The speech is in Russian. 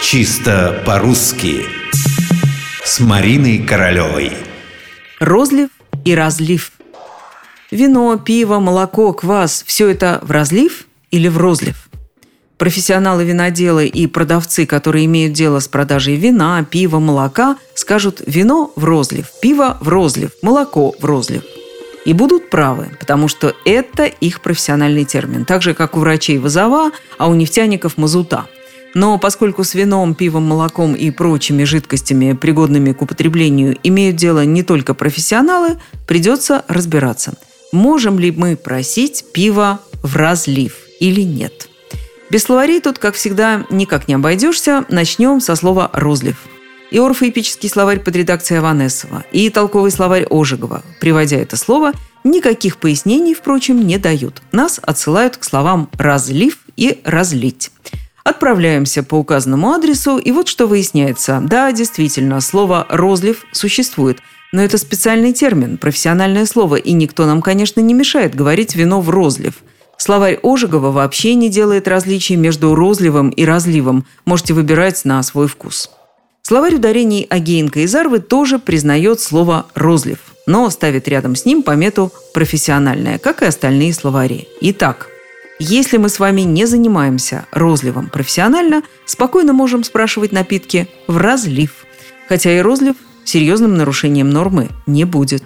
Чисто по-русски С Мариной Королевой Розлив и разлив. Вино, пиво, молоко, квас – все это в разлив или в розлив? Профессионалы-виноделы и продавцы, которые имеют дело с продажей вина, пива, молока, скажут «вино в розлив», «пиво в розлив», «молоко в розлив». И будут правы, потому что это их профессиональный термин, так же, как у врачей вазова, а у нефтяников мазута. Но поскольку с вином, пивом, молоком и прочими жидкостями, пригодными к употреблению, имеют дело не только профессионалы, придется разбираться, можем ли мы просить пиво в разлив или нет. Без словарей тут, как всегда, никак не обойдешься. Начнем со слова «розлив». И орфоэпический словарь под редакцией Аванесова, и толковый словарь Ожегова, приводя это слово, никаких пояснений, впрочем, не дают. Нас отсылают к словам «разлив» и «разлить». Отправляемся по указанному адресу, и вот что выясняется. Да, действительно, слово «розлив» существует, но это специальный термин, профессиональное слово, и никто нам, конечно, не мешает говорить «вино в розлив». Словарь Ожегова вообще не делает различий между розливом и разливом. Можете выбирать на свой вкус. Словарь ударений Агеенко и Зарвы тоже признает слово «розлив», но ставит рядом с ним помету «профессиональное», как и остальные словари. Итак, если мы с вами не занимаемся розливом профессионально, спокойно можем спрашивать напитки в разлив. Хотя и розлив серьезным нарушением нормы не будет.